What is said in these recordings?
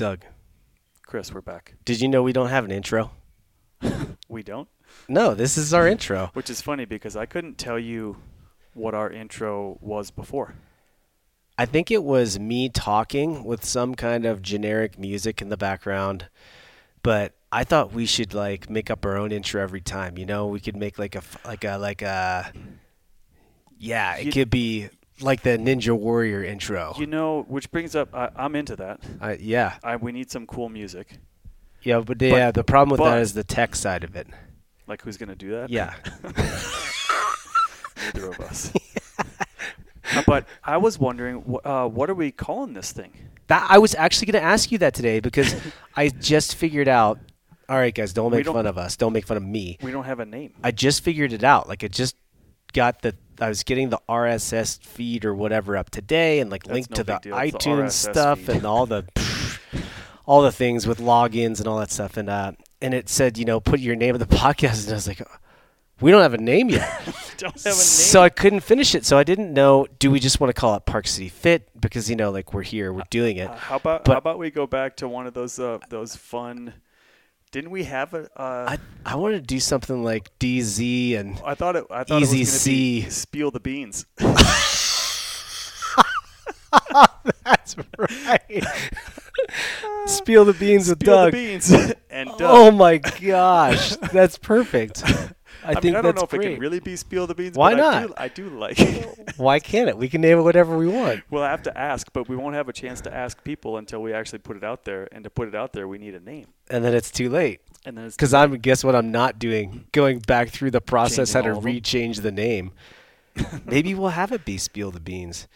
Doug, Chris, we're back. did you know we don't have an intro? We don't, No, this is our intro. which is funny because I couldn't tell you what our intro was before. I think it was me talking with some kind of generic music in the background, but I thought we should like make up our own intro every time. You know, we could make like a like a like a yeah, it You- could be like the Ninja Warrior intro. You know, which brings up, I, I'm into that. I, yeah, I, we need some cool music. yeah, but, yeah, the problem with that but- is the tech side of it. Like, who's gonna do that? Yeah, neither of us. Uh, but I was wondering, uh, what are we calling this thing? that I was actually going to ask you that today because I just figured out. All right, guys, don't make don't- fun of us. Don't make fun of me. We don't have a name. I just figured it out. Like it just got the I was getting the RSS feed or whatever up today and like That's linked no to the deal. It's the iTunes stuff feed. and all the all the things with logins and all that stuff and uh and it said, you know, put your name of the podcast and I was like we don't have a name yet. don't have a name. so I couldn't finish it. So I didn't know do we just want to call it Park City Fit because you know like we're here, we're doing it. Uh, how about But- how about we go back to one of those uh, those fun? Didn't we have a? Uh, I I wanted to do something like DZ and I thought it. I thought Easy it was going to be C. spill the beans. That's right. Spill the beans with Spill Doug. the beans and Doug. Oh my gosh, that's perfect. I, I, think mean, I don't know if great. it can really be spill the beans. Why but I not? do, I do like. it. Why can't it? We can name it whatever we want. we'll have to ask, but we won't have a chance to ask people until we actually put it out there. And to put it out there, we need a name. And then it's too late. And then Because I'm guess what I'm not doing? Going back through the process how to all of 'em? rechange the name. Maybe we'll have it be spill the beans.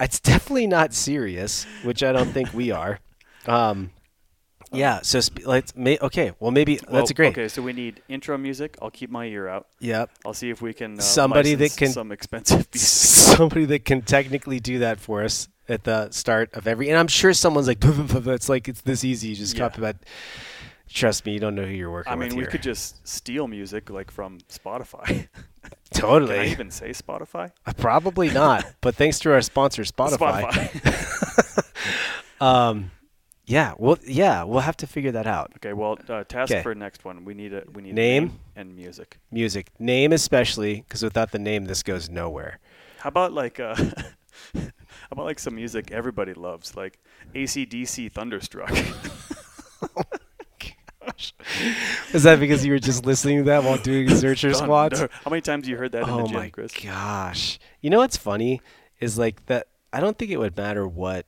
it's definitely not serious, which I don't think we are. Um, yeah. So sp- let's may okay. Well, maybe Well, that's great. Okay, so we need intro music. I'll keep my ear out. Yep. I'll see if we can uh, Somebody that can- some expensive music. somebody that can technically do that for us at the start of every and I'm sure someone's like it's like it's this easy you just Yeah. copy but trust me you don't know who you're working I mean, we here. could just steal music like from Spotify. totally Can I even say Spotify? probably not but thanks to our sponsor Spotify, um yeah well yeah we'll have to figure that out okay, well, uh, task 'Kay. for next one. We need a we need Name? a name and music. music name especially because without the name this goes nowhere How about like uh, how about like some music everybody loves, like ACDC Thunderstruck? Gosh. Is that because you were just listening to that while doing Zercher squats Thunder. How many times have you heard that in oh the gym, my Chris? gosh you know what's funny is like that i don't think it would matter what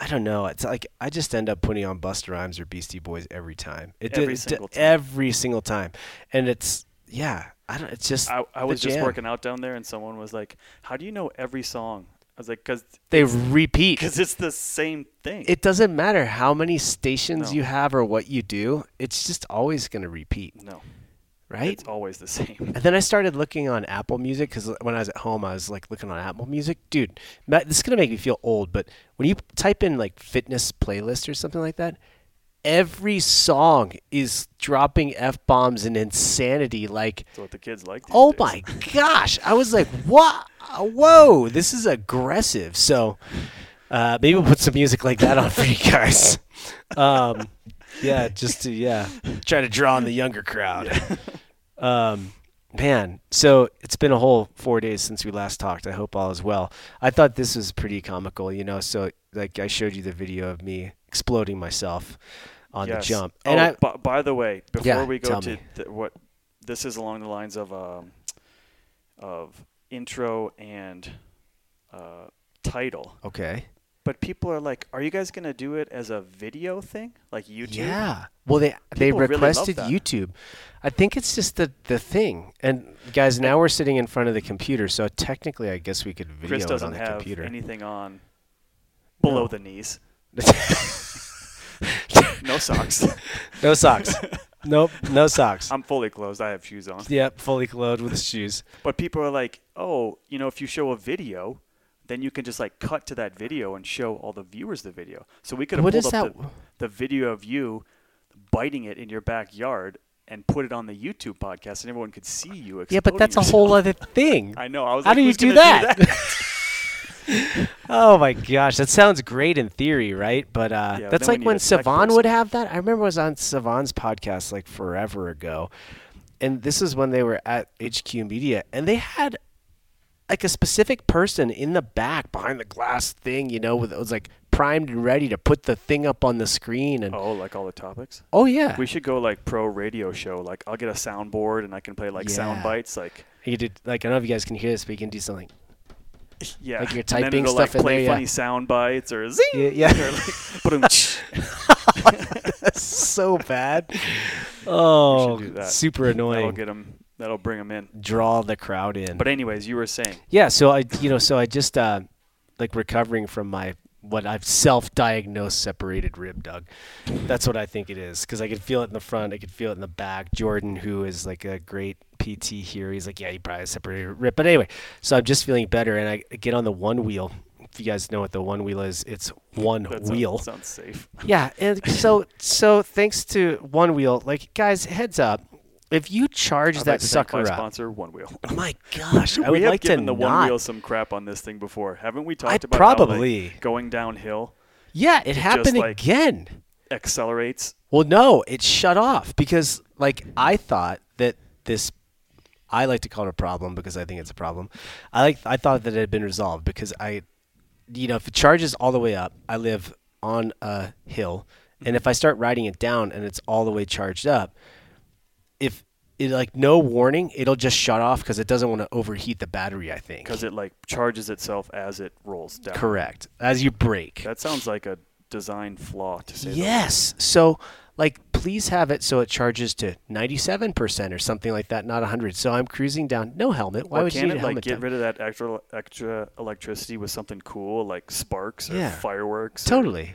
i don't know it's like i just end up putting on Busta Rhymes or beastie boys every time it Every did- single time. every single time and it's yeah i don't it's just I, I was just working out down there, and someone was like, "How do you know every song?" I was like, "Cause, they repeat cause it's the same thing." it doesn't matter how many stations No. you have or what you do it's just always going to repeat no, right it's always the same. And then I started looking on Apple Music because when I was at home, I was like looking on Apple Music. Dude, Matt, this is gonna make me feel old, but when you type in like fitness playlist or something like that, every song is dropping f bombs and insanity. Like, That's what the kids like. oh days. my gosh, I was like, what? Whoa, this is aggressive. So uh, maybe we'll put some music like that on for you guys. Um, yeah, just to yeah, try to draw in the younger crowd. Um, man, so it's been a whole four days since we last talked. I hope all is well. I thought this was pretty comical, you know. So like I showed you the video of me exploding myself on Yes. the jump, Oh, and I by, by the way, before Yeah, we go to th- what this is along the lines of um, of intro and uh, title, okay, but people are like, "Are you guys gonna do it as a video thing, like YouTube?" yeah. Well, they they People really requested that. YouTube. I think it's just the the thing. And guys, now we're sitting in front of the computer, so technically, I guess we could video Chris doesn't on the have computer. anything on below No. the knees. No socks. no socks. nope, no socks. I'm fully clothed. I have shoes on. Yep, fully clothed with shoes. But people are like, "Oh, you know, if you show a video." Then you can just like cut to that video and show all the viewers the video. So we could have What pulled up that? the, the video of you biting it in your backyard and put it on the YouTube podcast, and everyone could see you. Yeah, but that's a whole other thing. I know. I was How like, do you do gonna that?" oh my gosh, that sounds great in theory, right? But uh, Yeah, that's like when Savan would have that. I remember I was on Savan's podcast like forever ago, and this is when they were at HQ Media, and they had like a specific person in the back behind the glass thing, you know, with it was like primed and ready to put the thing up on the screen, and Oh, like all the topics. oh yeah, We should go like pro radio show. Like I'll get a soundboard and I can play like sound bites. Like you did like I don't know if you guys can hear this, but you can do something. yeah, Like you're typing stuff like, in play there, yeah. funny sound bites or zing. Yeah, yeah. or like, boom, so bad. Oh, super That'll get them. That'll bring them in. Draw the crowd in. But anyways, you were saying. Yeah, so I you know, so I just uh like recovering from my what I've self-diagnosed separated rib, Doug. That's what I think it is because I could feel it in the front, I could feel it in the back. Jordan, who is like a great PT here, he's like, yeah, you probably separated rib. But anyway, so I'm just feeling better, and I get on the one wheel. If you guys know what the one wheel is, it's one That sounds- wheel. sounds safe. Yeah, and so so thanks to one wheel, like guys, heads up, if you charge I'd that like to thank sucker my up, sponsor, One Wheel. Oh my gosh, I we would have like to given the. One Wheel some crap on this thing before, haven't we? Talked I about how, like, probably. going downhill Yeah, it happened like- again. accelerates. Well, no, it shut off because like I thought that this I like to call it a problem because I think it's a problem. I like I thought that it had been resolved because I you know, if it charges all the way up, I live on a hill, and mm-hmm. if I start riding it down and it's all the way charged up, if it like no warning, it'll just shut off because it doesn't want to overheat the battery, I think. because it like charges itself as it rolls down. Correct. As you brake. That sounds like a design flaw to say. Yes. So, like, please have it so it charges to 97% or something like that, not 100. So I'm cruising down, no helmet. Why Or would you can need a it like get down? rid of that extra extra electricity with something cool like sparks or Yeah. fireworks? or, Totally.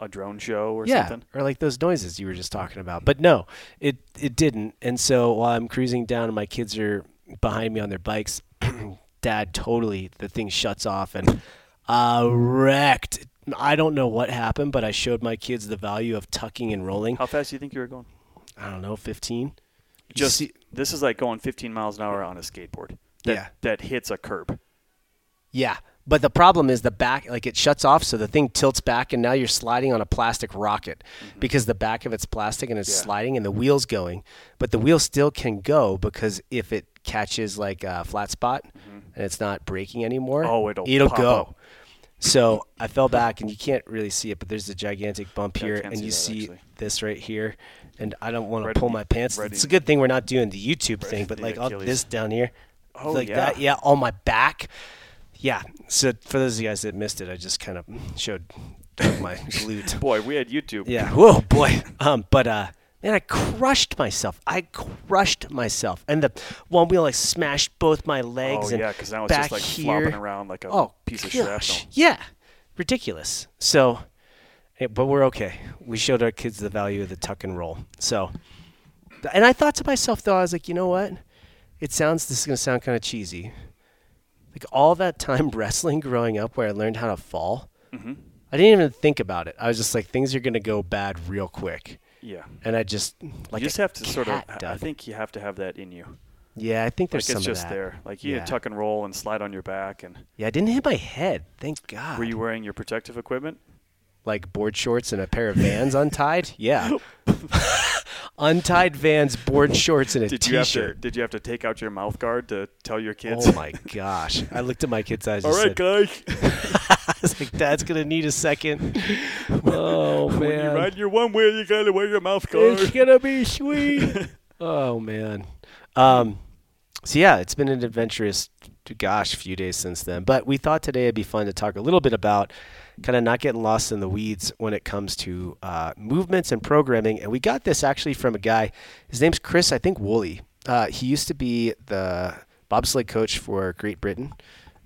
A drone show or Yeah. something. Or like those noises you were just talking about. But no, it it didn't. And so while I'm cruising down and my kids are behind me on their bikes, dad totally the thing shuts off and uh wrecked. I don't know what happened, but I showed my kids the value of tucking and rolling. How fast do you think you were going? I don't know, 15. Just see- this is like going 15 miles an hour on a skateboard. That, Yeah. That hits a curb. Yeah, but the problem is the back, like it shuts off, so the thing tilts back, and now you're sliding on a plastic rocket because the back of it's plastic and it's Mm-hmm. Yeah. sliding, and the wheel's going, but the wheel still can go because if it catches like a flat spot and it's not breaking anymore, Mm-hmm. Oh, it'll it'll go. up. So I fell back, and you can't really see it, but there's a gigantic bump Yeah, here, and see you that, see actually. this right here, and I don't want Right to pull my pants. right it's a good thing we're not doing the YouTube Right thing, but like all this down here, Oh like yeah. that, yeah, on my back. Yeah. So for those of you guys that missed it, I just kind of showed my glute. Boy, we had YouTube. Yeah. Whoa, boy. Um, but uh, man, I crushed myself. I crushed myself, and the one wheel like smashed both my legs Oh and yeah, because now it's back just like here. flopping around like a oh, piece of gosh. shrapnel. Yeah. Ridiculous. So, eh, but we're okay. We showed our kids the value of the tuck and roll. So, and I thought to myself though, I was like, you know what? It sounds. This is gonna sound kind of cheesy. Like all that time wrestling growing up, where I learned how to fall. hmm I didn't even think about it. I was just like, things are gonna go bad real quick, Yeah. and I just like you just have to sort of. I think you have to have that in you. Yeah, I think Like there's it's some just of that. there. Like you Yeah. tuck and roll and slide on your back. And Yeah, I didn't hit my head. Thank God. were you wearing your protective equipment? like board shorts and a pair of Vans untied? Yeah. untied Vans, board shorts, and a Did you have to? t-shirt. Did you have to take out your mouth guard to tell your kids? Oh my gosh! I looked at my kid's eyes. And All right, said, guys. I was like, "Dad's gonna need a second. Oh man! when you ride your one wheel, you gotta wear your mouth guard. it's gonna be sweet. oh man. Um. So yeah, it's been an adventurous, gosh, few days since then. But we thought today it'd be fun to talk a little bit about kind of not getting lost in the weeds when it comes to uh, movements and programming. And we got this actually from a guy. His name's Chris, I think Woolley. Uh, he used to be the bobsled coach for Great Britain,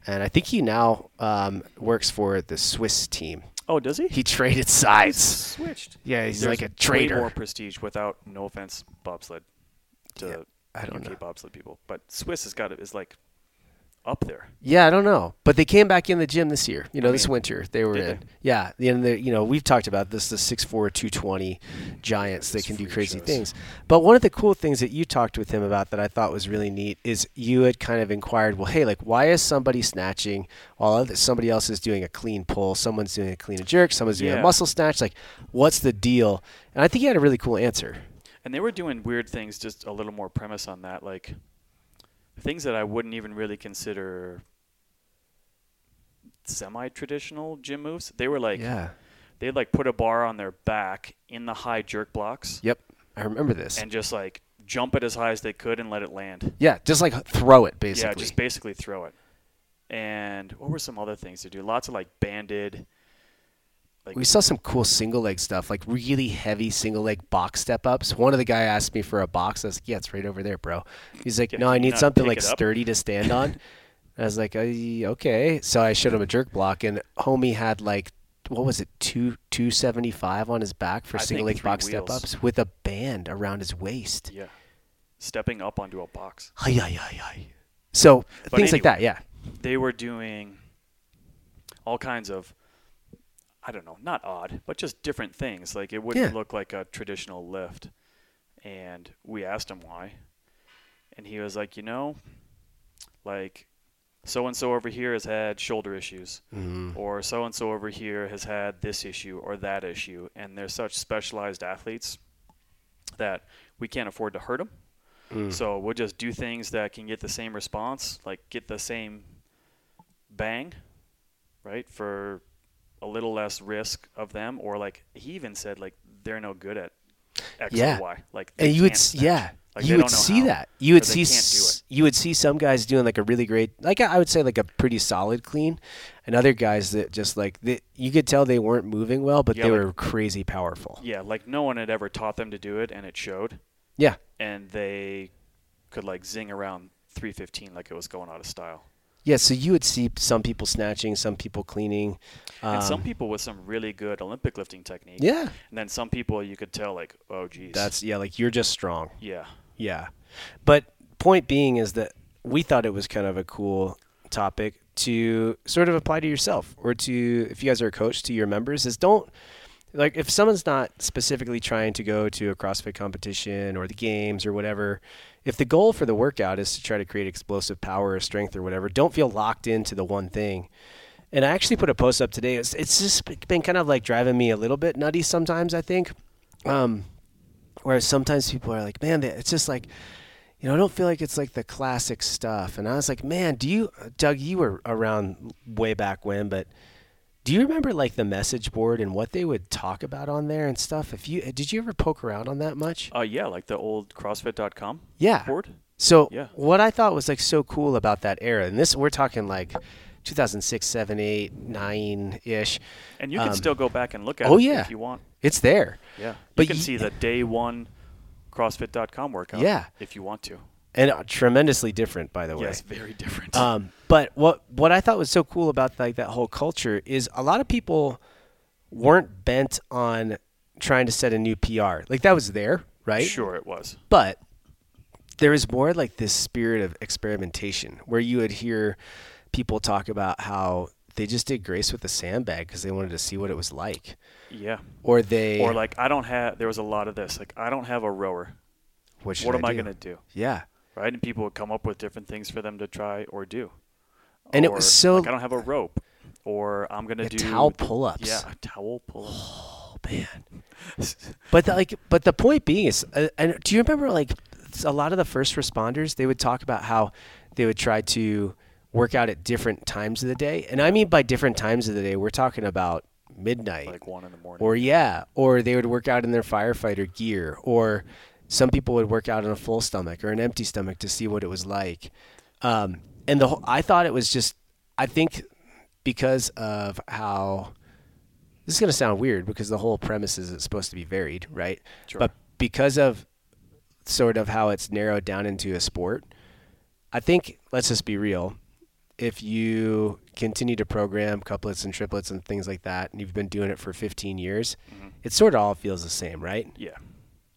and I think he now um, works for the Swiss team. Oh, does he? He traded sides. switched. Yeah, he's There's like a Way traitor. more prestige without no offense, bobsled to Yeah, I don't UK know. bobsled people, but Swiss has got it is like up there. Yeah, I don't know, but they came back in the gym this year. You know, I this mean, winter they were in. they? Yeah, and the, you know we've talked about this the 6'4", 220 giants that can do crazy shows. things. But one of the cool things that you talked with him about that I thought was really neat is you had kind of inquired, well, hey, like why is somebody snatching while somebody else is doing a clean pull, someone's doing a clean and jerk, someone's doing a muscle snatch, like what's the deal? And I think he had a really cool answer. And they were doing weird things, just a little more premise on that, like things that I wouldn't even really consider semi-traditional gym moves. They were like yeah. they'd like put a bar on their back in the high jerk blocks Yep. I remember this. and just like jump it as high as they could and let it land. yeah, just like throw it basically. Yeah, just basically throw it. And what were some other things to do? Lots of like banded. Like We saw some cool single leg stuff, like really heavy single leg box step ups. One of the guy asked me for a box. I was like, "Yeah, it's right over there, bro." He's like, Yeah, "No, I need something like sturdy to stand on." I was like, "Uh, "Okay." So I showed him a jerk block, and homie had like, what was it, two two seventy five on his back for I single leg box step ups with a band around his waist. yeah, stepping up onto a box. Ay, ay, ay, ay. So But things like that, yeah. They were doing all kinds of. I don't know, not odd, but just different things. Like it wouldn't Yeah. look like a traditional lift. And we asked him why. And he was like, you know, like so and so over here has had shoulder issues. Mm. or so and so over here has had this issue or that issue, and they're such specialized athletes that we can't afford to hurt them. Mm. So we'll just do things that can get the same response, like get the same bang, right, for a little less risk of them, or like he even said, like they're no good at X Yeah. or Y, like and you would snatch. yeah Like, you would see how, that you would see s- you would see some guys doing like a really great like i would say like a pretty solid clean and other guys that just like they, you could tell they weren't moving well but Yeah, they like- were crazy powerful Yeah, like no one had ever taught them to do it, and it showed. yeah and they could like zing around 315 like it was going out of style. Yeah so you would see some people snatching some people cleaning um, and some people with some really good Olympic lifting technique. yeah And then some people you could tell like, oh geez. that's yeah like you're just strong yeah. Yeah. But point being is that we thought it was kind of a cool topic to sort of apply to yourself or to if you guys are a coach to your members is don't like if someone's not specifically trying to go to a CrossFit competition or the games or whatever, if the goal for the workout is to try to create explosive power or strength or whatever, don't feel locked into the one thing. And I actually put a post up today. It's, it's just been kind of like driving me a little bit nutty sometimes, I think. Um, sometimes people are like, man, it's just like, you know, I don't feel like it's like the classic stuff. And I was like, man, do you, Doug, you were around way back when, but do you remember like the message board and what they would talk about on there and stuff? If you, did you ever poke around on that much? Uh, yeah, like the old CrossFit.com Yeah. board. So Yeah. what I thought was like so cool about that era, and this we're talking like 2006, 7, 8, 9 ish. And you can Um, still go back and look at oh, it yeah. if you want. It's there. Yeah. But you can ye- see the day one CrossFit.com workout. Yeah. If you want to. And uh, tremendously different, by the way. Yes, very different. Um, but what what I thought was so cool about like that whole culture is a lot of people weren't bent on trying to set a new PR. Like that was there, right? Sure, it was. But there was more like this spirit of experimentation where you would hear people talk about how they just did grace with the sandbag because they wanted to see what it was like, Yeah. or they Or like I don't have. There was a lot of this. Like I don't have a rower. what, What am I gonna do? Yeah, Right, and people would come up with different things for them to try or do. And it was so- like I don't have a rope, or I'm gonna do towel pull-ups. Yeah, a towel pull up. oh man. But the, like, but the point being is, uh, and do you remember like a lot of the first responders? They would talk about how they would try to work out at different times of the day, and I mean by different times of the day, we're talking about midnight, like one in the morning. or yeah, or they would work out in their firefighter gear, or some people would work out on a full stomach or an empty stomach to see what it was like. Um, and the whole, I thought it was just, I think because of how this is going to sound weird because the whole premise is it's supposed to be varied, right? Sure. But because of sort of how it's narrowed down into a sport, I think let's just be real. If you continue to program couplets and triplets and things like that, and you've been doing it for 15 years, Mhm. it sort of all feels the same, right? yeah,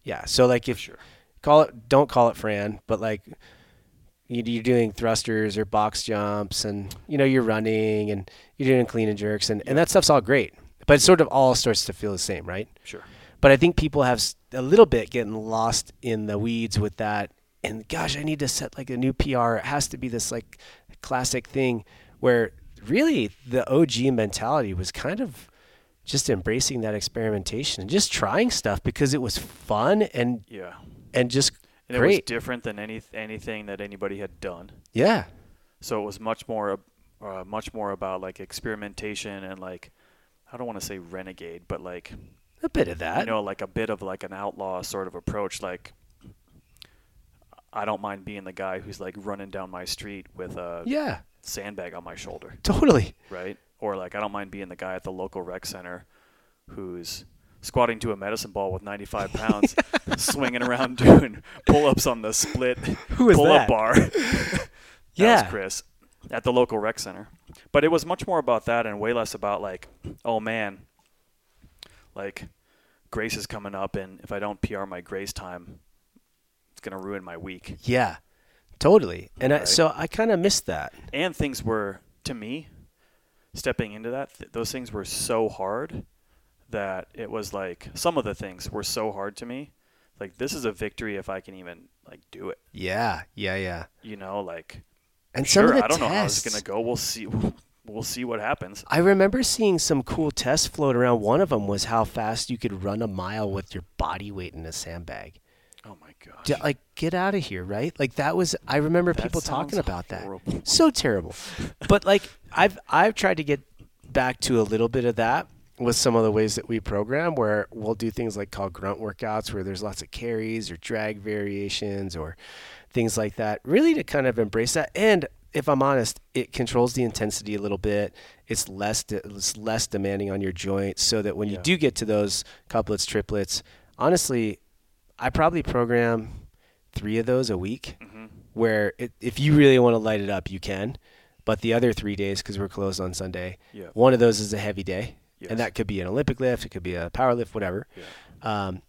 Yeah. So like if sure. call it, don't call it Fran, but like you- you're doing thrusters or box jumps, and you know you're running and you're doing clean and jerks, and, and that stuff's all great. But it sort of all starts to feel the same, right? Sure. But I think people have a little bit getting lost in the weeds with that. And gosh, I need to set like a new PR. It has to be this like classic thing where really the OG mentality was kind of just embracing that experimentation and just trying stuff because it was fun and Yeah. and just And it was different than any anything that anybody had done. yeah. So it was much more, uh, much more about like experimentation and like, I don't want to say renegade, but like, A bit of that. you know, like a bit of like an outlaw sort of approach. Like, I don't mind being the guy who's like running down my street with a yeah. sandbag on my shoulder, Totally. right? Or like, I don't mind being the guy at the local rec center who's squatting to a medicine ball with 95 pounds, swinging around doing pull-ups on the split pull-up that? bar. that Yeah. was Chris at the local rec center. But it was much more about that and way less about like, oh man, like Grace is coming up, and if I don't PR my Grace time, it's gonna ruin my week. Yeah. Totally. And I, so I kind of missed that. And things were to me, stepping into that, th- those things were so hard that it was like some of the things were so hard to me. Like this is a victory if I can even like do it. Yeah. Yeah. Yeah. You know, like And sure, some of the I don't know how tests, it's gonna go. We'll see. We'll see what happens. I remember seeing some cool tests float around. One of them was how fast you could run a mile with your body weight in a sandbag. Oh my gosh. D- Like, get out of here, right? Like that was. I remember That people talking about that. So terrible. but like, I've I've tried to get back to a little bit of that with some of the ways that we program, where we'll do things like called grunt workouts, where there's lots of carries or drag variations or things like that. Really, to kind of embrace that and if I'm honest, it controls the intensity a little bit. It's less de- it's less demanding on your joints, so that when you do get to those couplets, triplets, honestly, I probably program three of those a week. hmm Where it, if you really want to light it up, you can. But the other three days, because we're closed on Sunday, Yeah. one of those is a heavy day, Yes. and that could be an Olympic lift, it could be a power lift, whatever. Yeah. Um,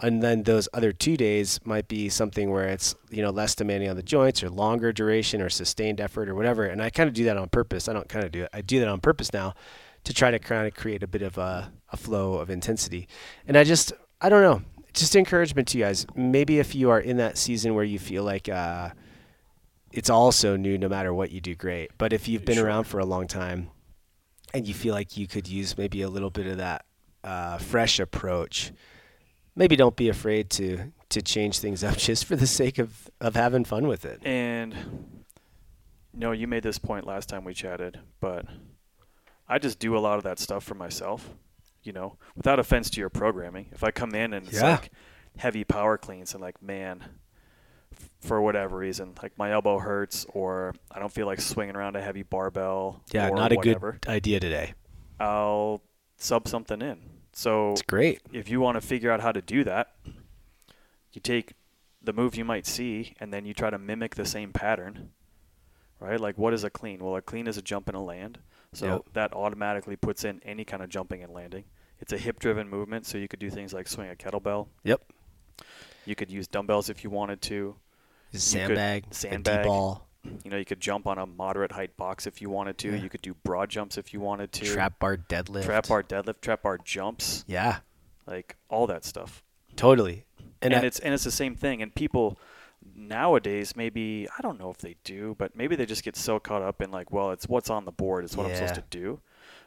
and then those other two days might be something where it's you know less demanding on the joints or longer duration or sustained effort or whatever. And I kind of do that on purpose. I don't kind of do it. I do that on purpose now to try to kind of create a bit of a, a flow of intensity. And I just I don't know. Just encouragement to you guys. Maybe if you are in that season where you feel like uh, it's also new, no matter what you do, great. But if you've been Sure. around for a long time and you feel like you could use maybe a little bit of that uh, fresh approach, maybe don't be afraid to to change things up just for the sake of of having fun with it. And no, you made this point last time we chatted, but I just do a lot of that stuff for myself. You know, without offense to your programming, if I come in and it's Yeah. like heavy power cleans and like, man, for whatever reason, like my elbow hurts or I don't feel like swinging around a heavy barbell. Yeah, or not a whatever, good idea today. I'll sub something in. So It's great. if you want to figure out how to do that, you take the move you might see and then you try to mimic the same pattern. Right? Like what is a clean? Well, a clean is a jump and a land. So Yep. that automatically puts in any kind of jumping and landing. It's a hip driven movement, so you could do things like swing a kettlebell. Yep. You could use dumbbells if you wanted to. Sandbag, sandbag. a D-ball, You know, you could jump on a moderate height box if you wanted to. Yeah. You could do broad jumps if you wanted to. trap bar deadlift. trap bar deadlift, trap bar jumps, Yeah, like all that stuff. totally. and, And, I- it's and it's the same thing. And people nowadays, maybe I don't know if they do, but maybe they just get so caught up in like, well, it's what's on the board, it's what I'm supposed to do.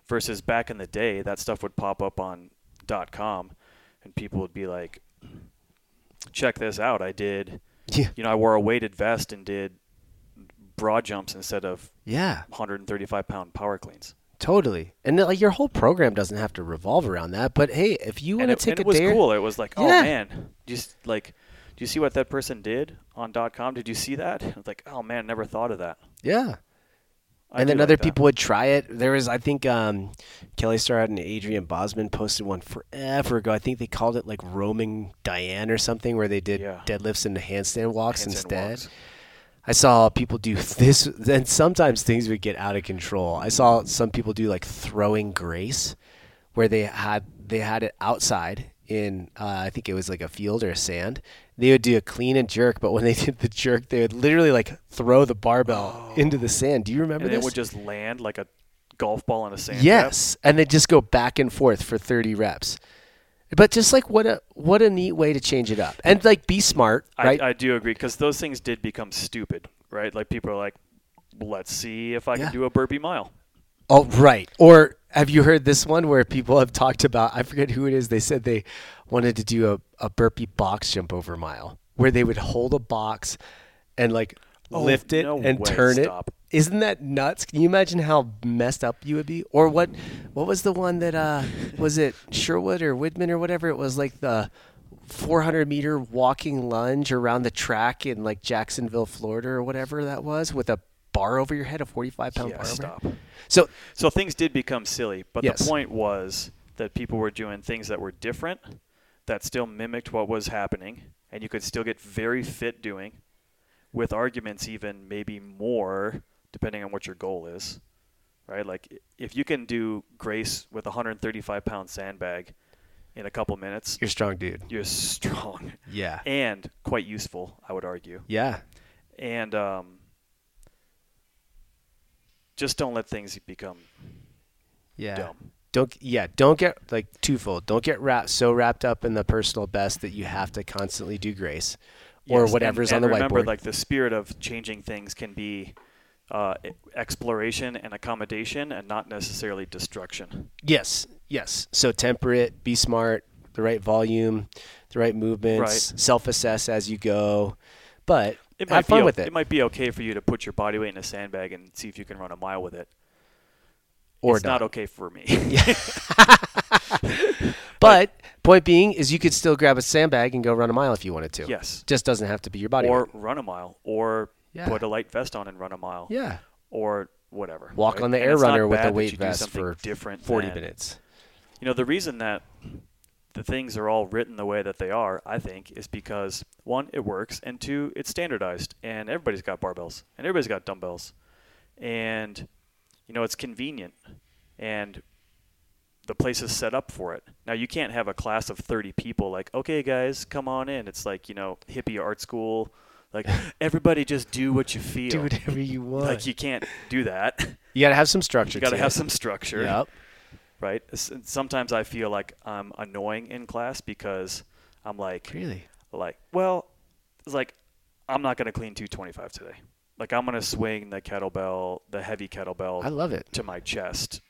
Versus back in the day, that stuff would pop up on dot .com, and people would be like, check this out, I did, yeah, you know, I wore a weighted vest and did broad jumps instead of yeah, 135 pound power cleans. totally. And uh, like your whole program doesn't have to revolve around that. But hey, if you want to it, take and a it was day, cool. It was like, oh man, just like, do you see what that person did on .com? Did you see that? I was like, oh man, never thought of that. yeah. I and then other that. people would try it. There was, I think, um, Kelly Starrett and Adrian Bozman posted one forever ago. I think they called it like roaming Diane or something, where they did Yeah. deadlifts and handstand walks Handstand instead. walks. I saw people do this, and sometimes things would get out of control. I saw some people do like throwing grace, where they had they had it outside in uh, I think it was like a field or a sand, they would do a clean and jerk, but when they did the jerk, they would literally like throw the barbell oh. into the sand. Do you remember and this? it would just land like a golf ball on a sand yes, and they just go back and forth for 30 reps. But just like what a what a neat way to change it up, and like be smart, right? I, I do agree because those things did become stupid, right? Like people are like, let's see if I Yeah. can do a burpee mile. Oh, right. Or have you heard this one where people have talked about? I forget who it is. They said they wanted to do a, a burpee box jump over mile, where they would hold a box and like Oh, lift it no and way, turn stop. it. Isn't that nuts? Can you imagine how messed up you would be? Or what? What was the one that uh was it Sherwood or Whitman or whatever? It was like the 400 meter walking lunge around the track in like Jacksonville, Florida, or whatever that was, with a bar over your head, a 45 pound Yeah, bar. over stop. So So things did become silly, but Yes. the point was that people were doing things that were different, that still mimicked what was happening, and you could still get very fit doing, with arguments even maybe more depending on what your goal is, right? Like if you can do grace with a 135 pound sandbag in a couple minutes, you're a strong, dude. you're strong Yeah. and quite useful, I would argue. Yeah. And um, just don't let things become Yeah. dumb. Don't yeah, don't get like twofold. Don't get wrapped so wrapped up in the personal best that you have to constantly do grace or Yes, whatever's and, on the remember, whiteboard. Remember, like the spirit of changing things can be uh, exploration and accommodation, and not necessarily destruction. yes, yes. So temper it, be smart, the right volume, the right movements, Right. self-assess as you go, but It have might fun be with it. It might be okay for you to put your body weight in a sandbag and see if you can run a mile with it. or it's not. okay for me. But point being is you could still grab a sandbag and go run a mile if you wanted to. yes, Just doesn't have to be your body or weight. run a mile, or Yeah. put a light vest on and run a mile, Yeah. or whatever. Walk right? on the And air runner with a weight vest for different 40 than- minutes. You know, the reason that the things are all written the way that they are, I think, is because one, it works, and two, it's standardized, and everybody's got barbells, and everybody's got dumbbells, and you know, it's convenient, and the place is set up for it. Now, you can't have a class of 30 people like, okay, guys, come on in. It's like you know, hippie art school, like everybody just do what you feel. Do whatever you want. Like you can't do that. you got to have some structure You got to to have it. some structure Yep. Right? Sometimes I feel like I'm annoying in class because I'm like, Really? like, well, it's like I'm not gonna clean 225 today. Like I'm gonna swing the kettlebell, the heavy kettlebell, I love it. to my chest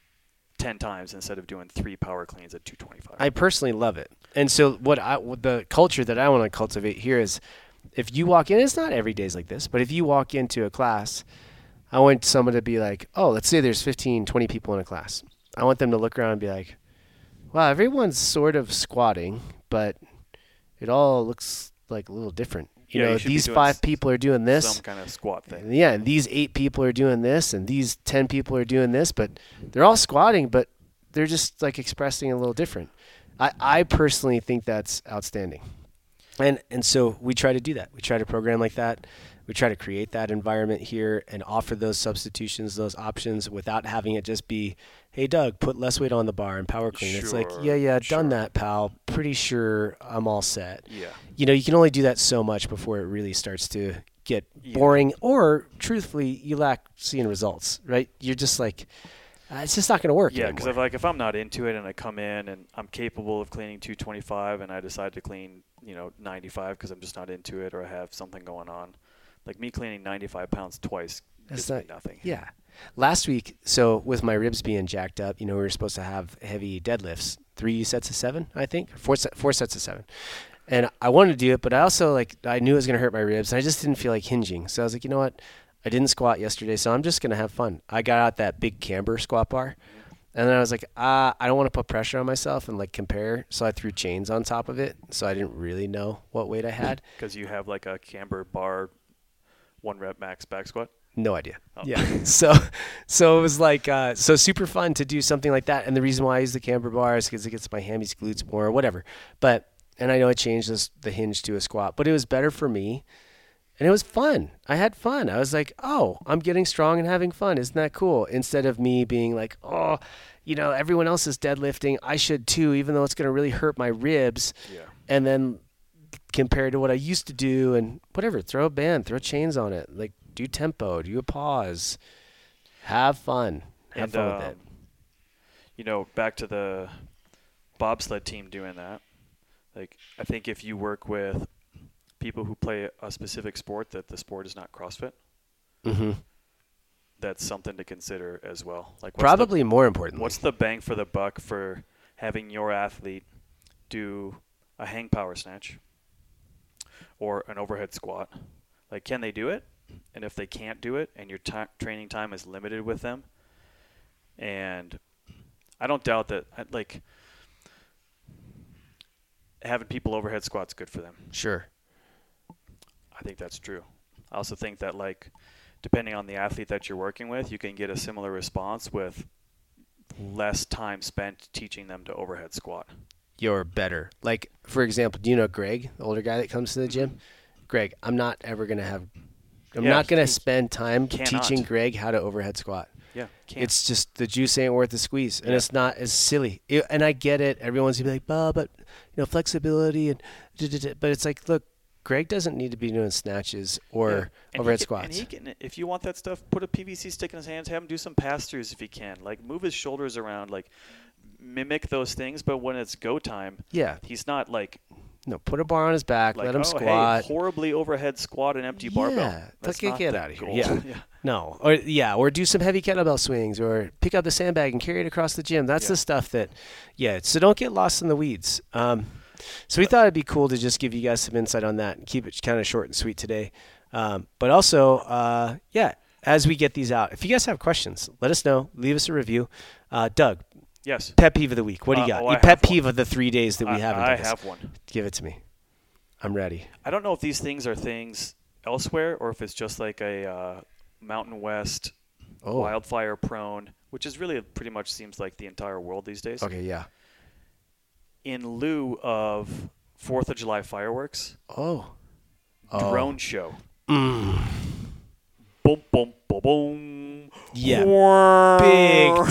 ten times instead of doing three power cleans at 225. I personally love it. And so what I what the culture that I want to cultivate here is if you walk in, it's not every day's like this, but if you walk into a class, I want someone to be like, "Oh, let's say there's 15, 20 people in a class." I want them to look around and be like, "Wow, everyone's sort of squatting, but it all looks like a little different." You Yeah, know, you these five people are doing this. Some kind of squat thing. Yeah, and these eight people are doing this, and these ten people are doing this, but they're all squatting, but they're just like expressing a little different. I, I personally think that's outstanding, and and so we try to do that. We try to program like that. We try to create that environment here and offer those substitutions, those options, without having it just be, "Hey, Doug, put less weight on the bar and power clean." it's like, Sure, "Yeah, yeah, sure. done that, pal. Pretty sure I'm all set." Yeah. you know, you can only do that so much before it really starts to get Yeah. boring, or truthfully, you lack seeing results, right? You're just like, uh, it's just not going to work. Yeah, because if like if I'm not into it and I come in and I'm capable of cleaning 225 and I decide to clean you know 95 because I'm just not into it or I have something going on, like me cleaning 95 pounds twice That's not- nothing. yeah. Last week, so with my ribs being jacked up, you know, we were supposed to have heavy deadlifts, three sets of seven, I think, four set, four sets of seven. And I wanted to do it, but I also like I knew it was going to hurt my ribs, and I just didn't feel like hinging. So I was like, you know what? I didn't squat yesterday, so I'm just going to have fun. I got out that big camber squat bar, and then I was like, ah, I don't want to put pressure on myself and like compare, so I threw chains on top of it, so I didn't really know what weight I had. Because you have like a camber bar, one rep max back squat. No idea. Oh. Yeah. So, so it was like uh, so super fun to do something like that. And the reason why I use the camber bar is because it gets my hammies, glutes more, or whatever. But and I know I changed this, the hinge to a squat, but it was better for me, and it was fun. I had fun. I was like, oh, I'm getting strong and having fun. Isn't that cool? Instead of me being like, oh, you know, everyone else is deadlifting. I should too, even though it's going to really hurt my ribs Yeah. and then compared to what I used to do, and whatever. Throw a band, throw chains on it, like do tempo, do a pause, have fun, have and fun with um, it. you know, back to the bobsled team doing that. Like, I think if you work with people who play a specific sport that the sport is not CrossFit, Mm-hmm. that's something to consider as well. Like, Probably more the, importantly, what's the bang for the buck for having your athlete do a hang power snatch or an overhead squat? Like, can they do it? And if they can't do it, and your ti training time is limited with them, and I don't doubt that, like, having people overhead squats good for them. sure. I think that's true. I also think that like depending on the athlete that you're working with, you can get a similar response with less time spent teaching them to overhead squat. You're better. Like for example, do you know Greg, the older guy that comes to the gym? Greg, I'm not ever gonna have. I'm Yeah, not gonna spend time cannot. teaching Greg how to overhead squat. Yeah, can't. It's just the juice ain't worth the squeeze, and Yeah. it's not as silly. It- and I get it. Everyone's gonna be like, "Bah, but you know, flexibility and," da, da, da." but it's like, look, Greg doesn't need to be doing snatches or Yeah. And he overhead can- squats. And he can, if you want that stuff, put a PVC stick in his hands. Have him do some pass throughs if he can. Like move his shoulders around. Like mimic those things. But when it's go time, yeah, he's not like no, put a bar on his back, like let him oh squat. hey horribly overhead squat an empty barbell. Yeah, That's get- not get the outta here. Yeah. yeah. No, or yeah, or do some heavy kettlebell swings, or pick up the sandbag and carry it across the gym. That's Yeah. the stuff that, yeah. So don't get lost in the weeds. Um, so we thought it'd be cool to just give you guys some insight on that and keep it kind of short and sweet today. Um, but also, uh, yeah, as we get these out, if you guys have questions, let us know. Leave us a review. Uh, Doug, Yes. pet peeve of the week. What do you Uh, got? oh, Your pet have one. peeve of the three days that we I, haven't. I have one. Give it to me. I'm ready. I don't know if these things are things elsewhere or if it's just like a uh, Mountain West Oh, wildfire prone, which is really pretty much seems like the entire world these days. okay, yeah. In lieu of Fourth of July fireworks, Oh, Oh. drone show. Mm. Boom, boom, boom, boom. Yeah, Big.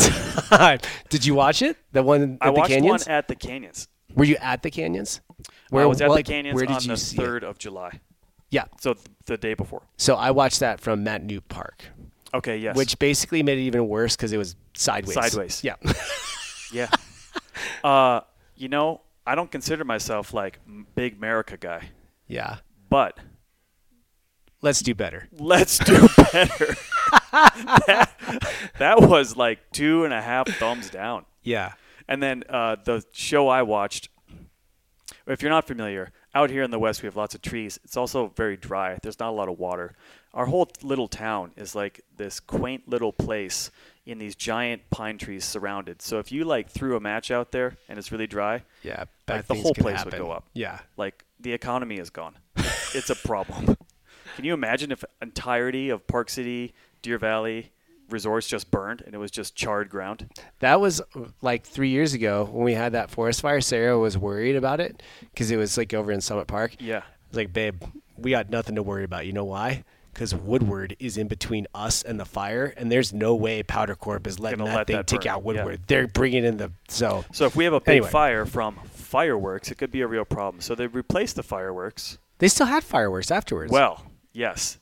time. Did you watch it? The one at I the watched canyons? one at the canyons. Were you at the canyons? I was at the canyons Where did on you the see it? third of July. Yeah. So th- the day before. So I watched that from Matt New Park, Okay. Yes. which basically made it even worse because it was sideways. Sideways. Yeah. Yeah. uh, you know, I don't consider myself like big America guy, yeah. but Let's do better. let's do better. that, that was like two and a half thumbs down. Yeah. And then uh, the show I watched, if you're not familiar, out here in the West we have lots of trees. It's also very dry. There's not a lot of water. Our whole little town is like this quaint little place in these giant pine trees surrounded. So if you like threw a match out there and it's really dry, Yeah. Like, the whole place would go up. Yeah. like the economy is gone. it's a problem. Can you imagine if entirety of Park City, Deer Valley resorts just burned and it was just charred ground? That was like three years ago when we had that forest fire. Sarah was worried about it because it was like over in Summit Park. Yeah. I was like, babe, we got nothing to worry about. You know why? Because Woodward is in between us and the fire, and there's no way Powdr Corp is letting Gonna that let thing that take out yeah. Woodward. They're bringing in the so. So if we have a big Anyway. fire from fireworks, it could be a real problem. So they replaced the fireworks. They still had fireworks afterwards. Well, yes.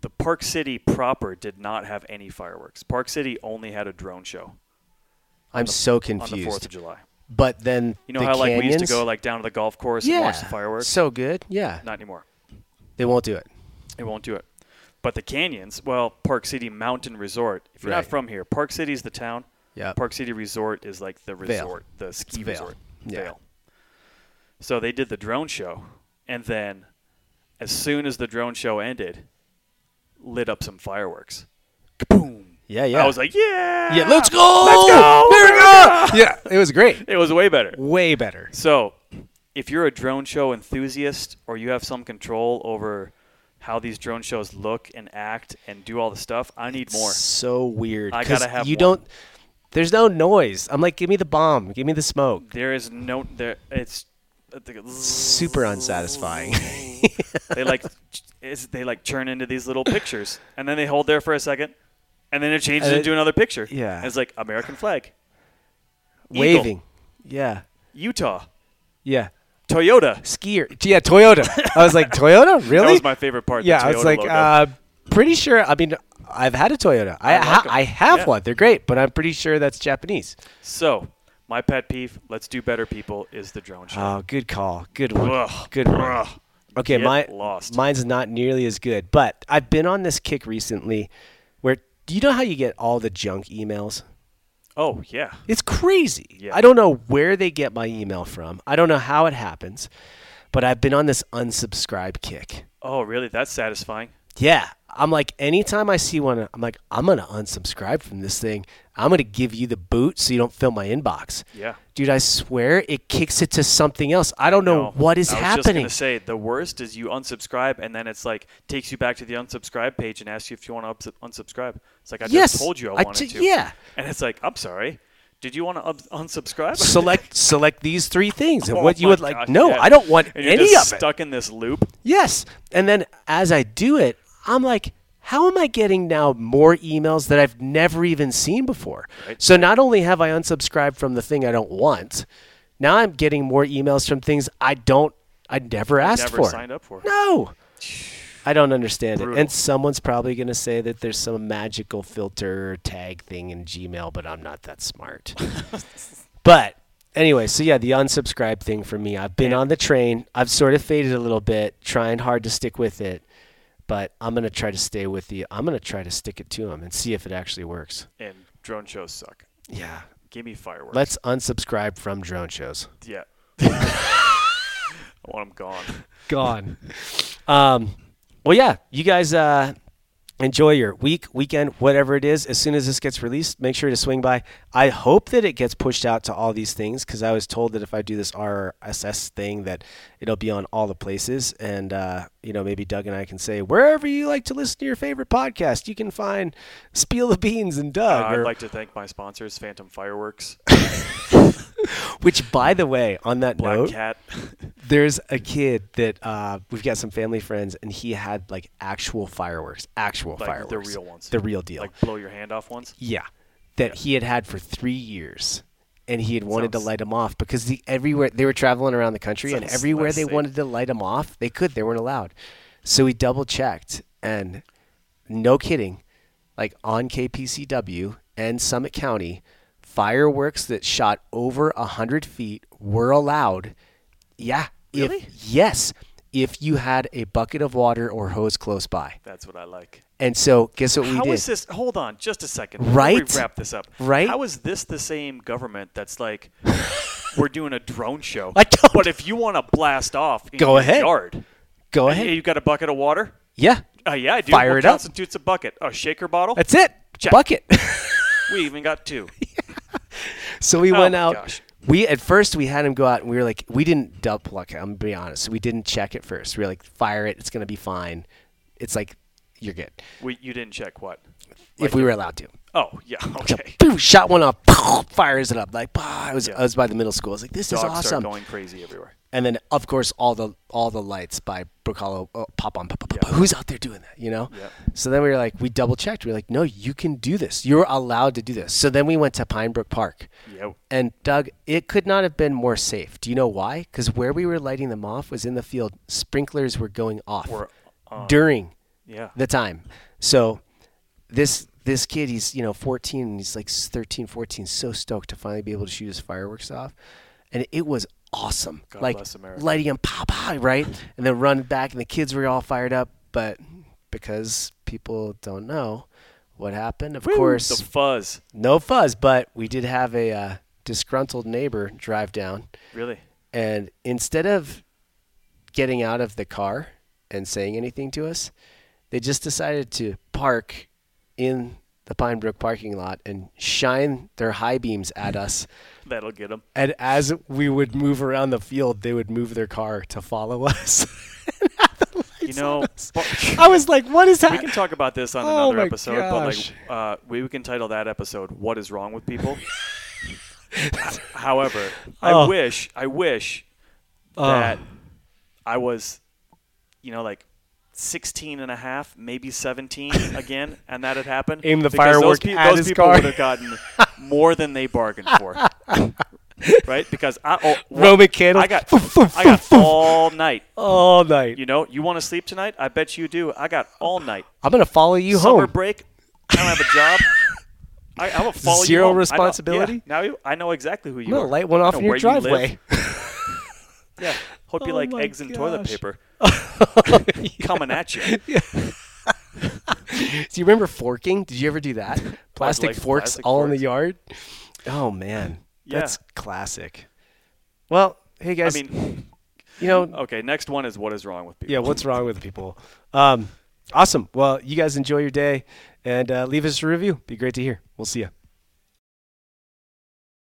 The Park City proper did not have any fireworks. Park City only had a drone show I'm so confused. on the 4th confused. of July. But then You know the how like we used to go like down to the golf course yeah, and watch the fireworks? So good, yeah. Not anymore. They won't do it. They won't do it. But the canyons, well, Park City Mountain Resort. If you're Right. not from here, Park City is the town. Yeah. Park City Resort is like the Vail. resort, the ski Vail. resort. Yeah. Vail. So they did the drone show, and then as soon as the drone show ended, lit up some fireworks. Boom! Yeah, yeah. I was like, yeah, yeah, let's go. let's go, America! yeah, it was great. It was way better. Way better. So, if you're a drone show enthusiast or you have some control over how these drone shows look and act and do all the stuff, I need more. So weird. I gotta have You one. don't. There's no noise. I'm like, give me the bomb. Give me the smoke. There is no there. It's Super unsatisfying. they like it's, they like churn into these little pictures, and then they hold there for a second, and then it changes it- into another picture. yeah. And it's like American flag, Eagle, Waving. Yeah. Utah, Yeah. Toyota. skier. Yeah, Toyota. I was like, Toyota? Really? That was my favorite part. the yeah, I was like, uh, pretty sure. I mean, I've had a Toyota. I I like ha- I have Yeah. one. They're great, but I'm pretty sure that's Japanese. so my pet peeve. Let's do better, people. Is the drone show. Oh, good call. Good one. Ugh. Good one. Ugh. Okay, Get my lost. mine's not nearly as good, but I've been on this kick recently where do you know how you get all the junk emails? Oh yeah. It's crazy. Yeah. I don't know where they get my email from. I don't know how it happens, but I've been on this unsubscribe kick. Oh really? That's satisfying. Yeah. I'm like, anytime I see one, I'm like, I'm going to unsubscribe from this thing. I'm going to give you the boot so you don't fill my inbox. Yeah. Dude, I swear it kicks it to something else. I don't know No, what is I was happening. just gonna say the worst is you unsubscribe and then it's like takes you back to the unsubscribe page and asks you if you want to unsubscribe. It's like I yes. just told you I I wanted ju- to. Yeah. And it's like I'm sorry. Did you want to unsubscribe? select select these three things and Oh what you would like. No, yeah. I don't want and any of it. stuck in this loop. Yes. And then as I do it, I'm like, how am I getting now more emails that I've never even seen before? Right. So not only have I unsubscribed from the thing I don't want, now I'm getting more emails from things I don't I never asked Never for. signed up for. No. I don't understand it. And someone's probably going to say that there's some magical filter tag thing in Gmail, but I'm not that smart. but anyway, so yeah, the unsubscribe thing for me. I've been Yeah. on the train. I've sort of faded a little bit, trying hard to stick with it. But I'm going to try to stay with the I'm going to try to stick it to them and see if it actually works. And drone shows suck. Yeah. Give me fireworks. Let's unsubscribe from drone shows. Yeah. I want them gone. gone. Um, well, yeah, you guys uh, enjoy your week, weekend, whatever it is. As soon as this gets released, make sure to swing by. I hope that it gets pushed out to all these things because I was told that if I do this RSS thing, that it'll be on all the places. And uh, you know, maybe Doug and I can say wherever you like to listen to your favorite podcast, you can find Spiel the Beans and Uh, Doug. I'd or- like to thank my sponsors, Phantom Fireworks, which, by the way, on that Black note, Cat. There's a kid that uh, we've got some family friends, and he had like actual fireworks, actual Like the real ones. the real deal. Like blow your hand off ones. yeah, that Yeah. he had had for three years, and he had wanted to light them off because the everywhere they were traveling around the country, and Sounds everywhere they sick. wanted to light them off, they could. They weren't allowed. So we double checked, and no kidding, like on KPCW and Summit County, fireworks that shot over a hundred feet were allowed. Yeah. Really? If yes, if you had a bucket of water or hose close by. That's what I like. And so guess what we How did? is this? Hold on, just a second. Right? We wrap this up. Right? How is this the same government that's like, we're doing a drone show? I don't- But if you want to blast off, Go ahead. Yard. Go Hey, ahead. you got a bucket of water? Yeah. Uh, yeah, I do. Fire what it up. constitutes a bucket? A shaker bottle? That's it. Check. Bucket. we even got two. so we Oh went my out. gosh. We at first we had him go out and we were like we didn't double like I'm gonna be honest. We didn't check it first. We were like fire it, it's gonna be fine. It's like you're good. We, you didn't check what? if we were allowed to. Oh, yeah, okay. Boom, shot one off, fires it up. Like bah, I was Yeah. I was by the middle school. I was like, this is Dogs awesome. start going crazy everywhere. and then of course all the all the lights by Hollow oh, pop on pop, pop, pop. Who's out there doing that you know Yeah. so then we were like we double checked we were like no you can do this you're allowed to do this so then we went to Pine Brook Park Yep. and Doug it could not have been more safe do you know why because where we were lighting them off was in the field sprinklers were going off Or, uh, during yeah. the time so this this kid he's you know 14 and he's like 13 14 so stoked to finally be able to shoot his fireworks off and it was awesome God like bless America. lighting him pop high right and then running back and the kids were all fired up but because people don't know what happened of Woo, course The fuzz. no fuzz but we did have a uh, disgruntled neighbor drive down Really? and instead of getting out of the car and saying anything to us, they just decided to park in the Pine Brook parking lot and shine their high beams at us. That'll get them. And as we would move around the field, they would move their car to follow us. You know, I was like, what is happening we can talk about this on Oh another episode, gosh. but like, uh, we can title that episode "What is wrong with people." However, I Oh. wish, I wish Oh. that I was, you know, like 16 and a half, maybe 17 again, and that had happened. Aim the because those, firework pe- at those his people car. would have gotten more than they bargained for. right? Because I oh, what- Roman candles. I got I got all night. all night. You know, you want to sleep tonight? I bet you do. I got all night. I'm gonna follow you Summer home. Summer break. I don't have a job. I, I will follow Zero you home. I know- responsibility? yeah, now you, I know exactly who you I'm gonna are. light one off in your where you driveway. Yeah. Hope you Oh like my eggs and toilet paper coming at you. Do you remember forking? Did you ever do that? Plastic like forks plastic all in the yard. Oh man, Yeah. that's classic. Well, hey guys. I mean, you know, okay. Next one is what is wrong with people? yeah, what's wrong with people? Um, awesome. Well, you guys enjoy your day and uh, leave us a review. Be great to hear. We'll see you.